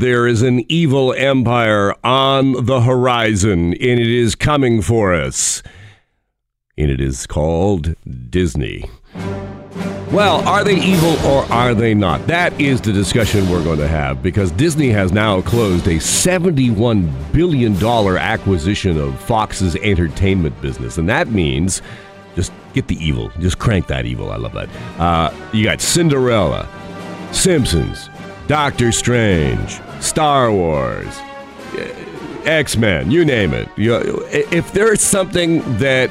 There is an evil empire on the horizon, and it is coming for us. And it is called Disney. Well, are they evil or are they not? That is the discussion we're going to have because Disney has now closed a $71 billion acquisition of Fox's entertainment business. And that means just get the evil. Just crank that evil. I love that. Uh, you got Cinderella, Simpsons, Doctor Strange, Star Wars, X Men, you name it. if there's something that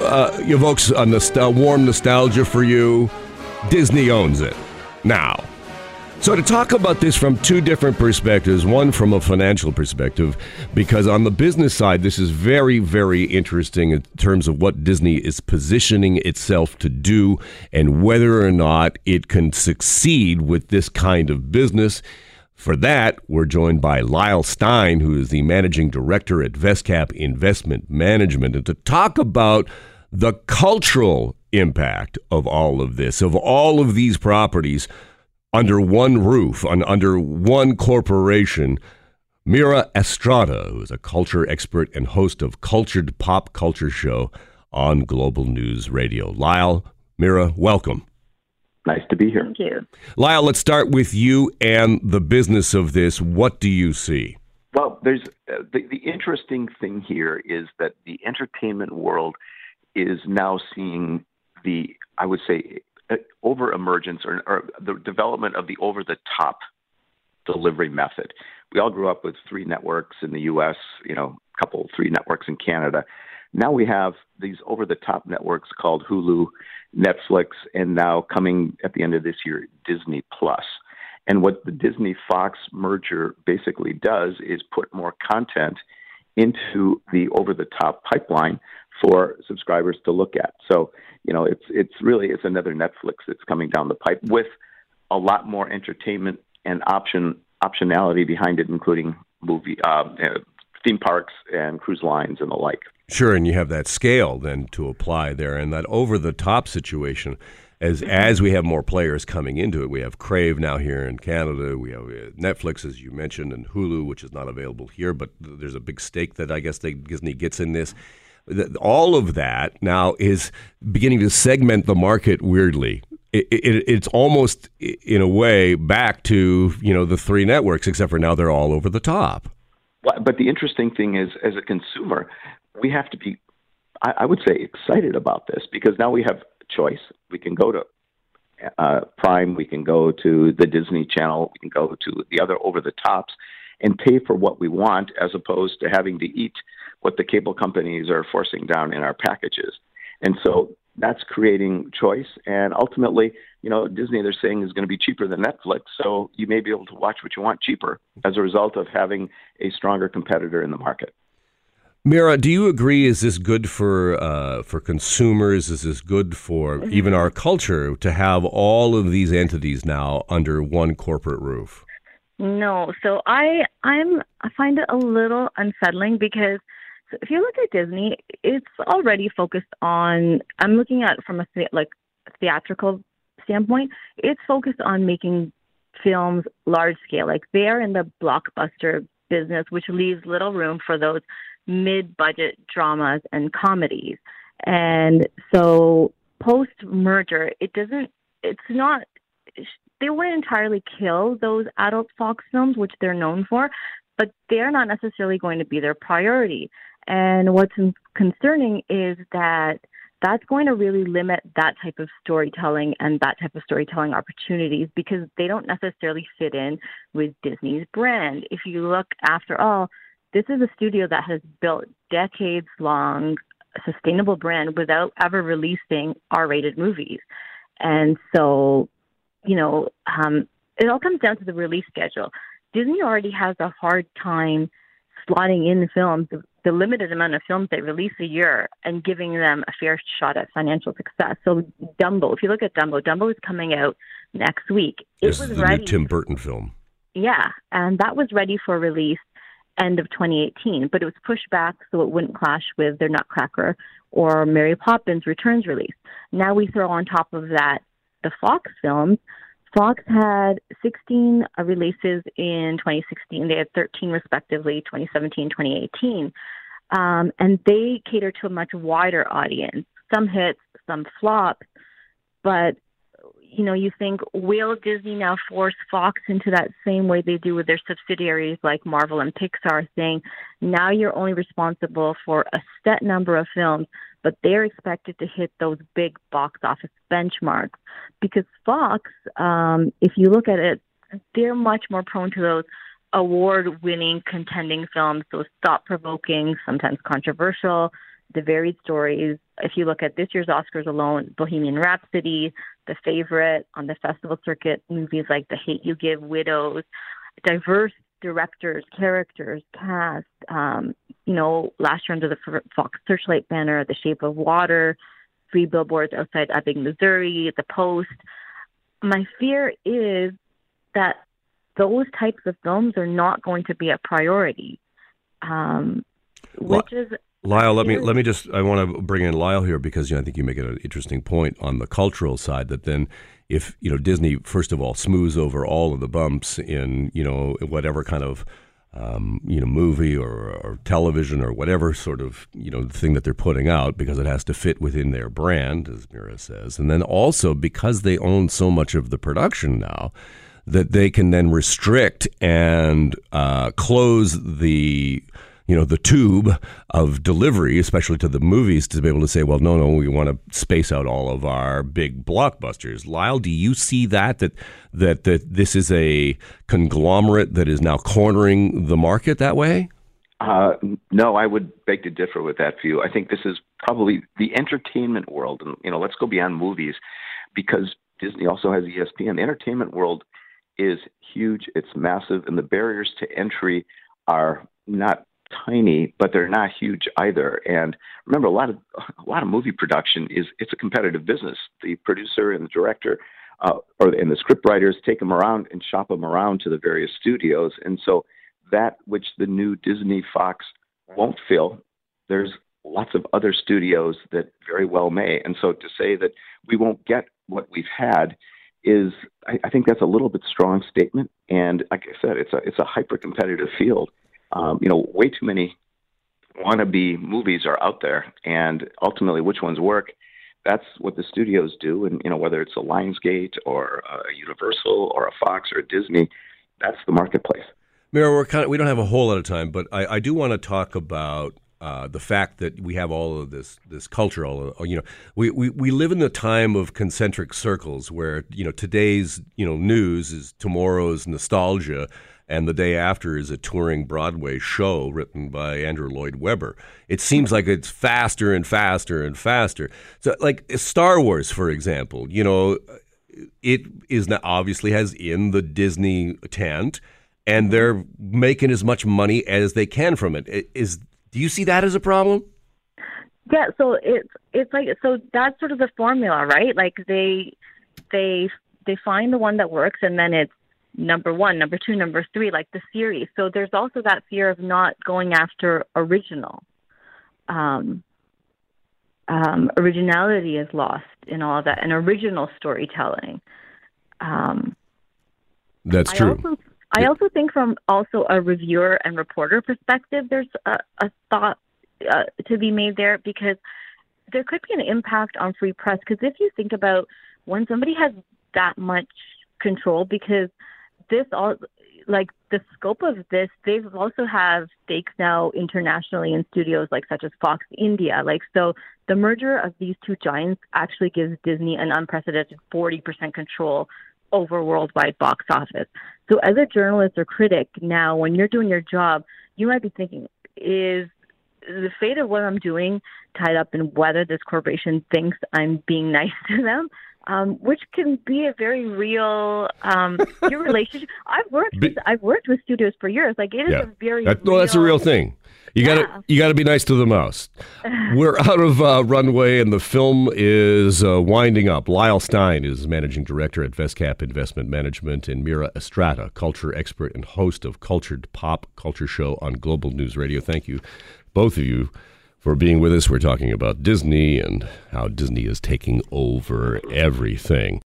uh, evokes a nostal- warm nostalgia for you, Disney owns it now. So, to talk about this from two different perspectives, one from a financial perspective, because on the business side, this is very, very interesting in terms of what Disney is positioning itself to do and whether or not it can succeed with this kind of business. For that, we're joined by Lyle Stein, who is the managing director at Vestcap Investment Management, and to talk about the cultural impact of all of this, of all of these properties under one roof, on, under one corporation. Mira Estrada, who is a culture expert and host of Cultured Pop Culture Show on Global News Radio. Lyle, Mira, welcome. Nice to be here. Thank you. Lyle, let's start with you and the business of this. What do you see? Well, there's uh, the, the interesting thing here is that the entertainment world is now seeing the, I would say, uh, over emergence or, or the development of the over the top delivery method. We all grew up with three networks in the U.S., you know, a couple, three networks in Canada. Now we have these over the top networks called Hulu, Netflix, and now coming at the end of this year, Disney Plus. And what the Disney Fox merger basically does is put more content into the over the top pipeline for subscribers to look at. So, you know, it's it's really it's another Netflix that's coming down the pipe with a lot more entertainment and option optionality behind it, including movie uh, theme parks and cruise lines and the like. Sure, and you have that scale then to apply there, and that over the top situation. As, as we have more players coming into it, we have Crave now here in Canada. We have uh, Netflix, as you mentioned, and Hulu, which is not available here, but there's a big stake that I guess they, Disney gets in this all of that now is beginning to segment the market weirdly. It, it, it's almost in a way back to you know the three networks, except for now they're all over the top. But the interesting thing is, as a consumer, we have to be, I, I would say, excited about this because now we have choice. We can go to uh, Prime, we can go to the Disney Channel, we can go to the other over the tops, and pay for what we want, as opposed to having to eat what the cable companies are forcing down in our packages. And so that's creating choice. And ultimately, you know, Disney, they're saying is going to be cheaper than Netflix. So you may be able to watch what you want cheaper as a result of having a stronger competitor in the market. Mira, do you agree? Is this good for uh, for consumers? Is this good for even our culture to have all of these entities now under one corporate roof? No. So I I'm I find it a little unsettling because if you look at Disney, it's already focused on. I'm looking at from a like theatrical standpoint. It's focused on making films large scale. Like they are in the blockbuster business, which leaves little room for those mid-budget dramas and comedies. And so post merger, it doesn't. It's not. They wouldn't entirely kill those adult Fox films, which they're known for, but they're not necessarily going to be their priority. And what's concerning is that that's going to really limit that type of storytelling and that type of storytelling opportunities because they don't necessarily fit in with Disney's brand. If you look, after all, this is a studio that has built decades long sustainable brand without ever releasing R rated movies. And so, you know, um, it all comes down to the release schedule. Disney already has a hard time slotting in films, the limited amount of films they release a year, and giving them a fair shot at financial success. So Dumbo, if you look at Dumbo, Dumbo is coming out next week. It this was is the ready, new Tim Burton film. Yeah, and that was ready for release end of 2018, but it was pushed back so it wouldn't clash with their Nutcracker or Mary Poppins Returns release. Now we throw on top of that the Fox films. Fox had 16 uh, releases in 2016. They had 13 respectively, 2017, 2018. Um, and they cater to a much wider audience. Some hits, some flops, but you know, you think will Disney now force Fox into that same way they do with their subsidiaries like Marvel and Pixar, saying now you're only responsible for a set number of films, but they're expected to hit those big box office benchmarks because Fox, um, if you look at it, they're much more prone to those award-winning contending films, those thought-provoking, sometimes controversial, the varied stories. If you look at this year's Oscars alone, Bohemian Rhapsody, The Favorite, on the festival circuit, movies like The Hate You Give, Widows, diverse directors, characters, cast. Um, you know, last year under the Fox Searchlight banner, The Shape of Water, Three Billboards Outside Ebbing, Missouri, The Post. My fear is that those types of films are not going to be a priority, um, which is Lyle, let me let me just I want to bring in Lyle here because you know, I think you make an interesting point on the cultural side that then if you know Disney first of all smooths over all of the bumps in you know whatever kind of um, you know movie or, or, television or whatever sort of you know thing that they're putting out because it has to fit within their brand as Mira says. And then also because they own so much of the production now that they can then restrict and uh, close the you know the tube of delivery, especially to the movies, to be able to say, well, no, no, we want to space out all of our big blockbusters. Lyle, do you see that that that that this is a conglomerate that is now cornering the market that way? Uh, no, I would beg to differ with that view. I think this is probably the entertainment world, and you know, let's go beyond movies, because Disney also has ESPN. The entertainment world is huge; it's massive, and the barriers to entry are not tiny, but they're not huge either. And remember, a lot of a lot of movie production is it's a competitive business. The producer and the director, uh, or and the script writers take them around and shop them around to the various studios. And so that which the new Disney Fox won't fill, there's lots of other studios that very well may. And so to say that we won't get what we've had is, I, I think that's a little bit strong statement. And like I said, it's a it's a hyper competitive field um, you know, way too many wannabe movies are out there, and ultimately, which ones work? That's what the studios do, and you know, whether it's a Lionsgate or a Universal or a Fox or a Disney, that's the marketplace. Mira, we're kind of, we don't have a whole lot of time, but I, I do want to talk about uh, the fact that we have all of this this culture, all you know, we, we, we live in the time of concentric circles where you know today's you know news is tomorrow's nostalgia, and the day after is a touring Broadway show written by Andrew Lloyd Webber. It seems like it's faster and faster and faster. So, like Star Wars, for example, you know, it is obviously has in the Disney tent, and they're making as much money as they can from it. Is do you see that as a problem? Yeah, so it's it's like so that's sort of the formula, right? Like they they they find the one that works, and then it's number one, number two, number three, like the series. So there's also that fear of not going after original. Um, um, originality is lost in all of that, and original storytelling. Um, That's true. I also, I yeah. also think from also a reviewer and reporter perspective, there's a, a thought uh, to be made there because there could be an impact on free press. Because if you think about when somebody has that much control, because this all like the scope of this, they've also have stakes now internationally in studios like such as Fox India. Like so, the merger of these two giants actually gives Disney an unprecedented 40% control over worldwide box office. So, as a journalist or critic, now when you're doing your job, you might be thinking, is the fate of what I'm doing tied up in whether this corporation thinks I'm being nice to them? Um, which can be a very real um, your relationship. I've worked with I've worked with studios for years. Like it is yeah. a very that, no, that's a real thing. You yeah. got to you got to be nice to the mouse. We're out of uh, runway, and the film is uh, winding up. Lyle Stein is managing director at Vestcap Investment Management, and Mira Estrada, culture expert and host of Cultured Pop Culture Show on Global News Radio. Thank you, both of you for being with us. We're talking about Disney and how Disney is taking over everything.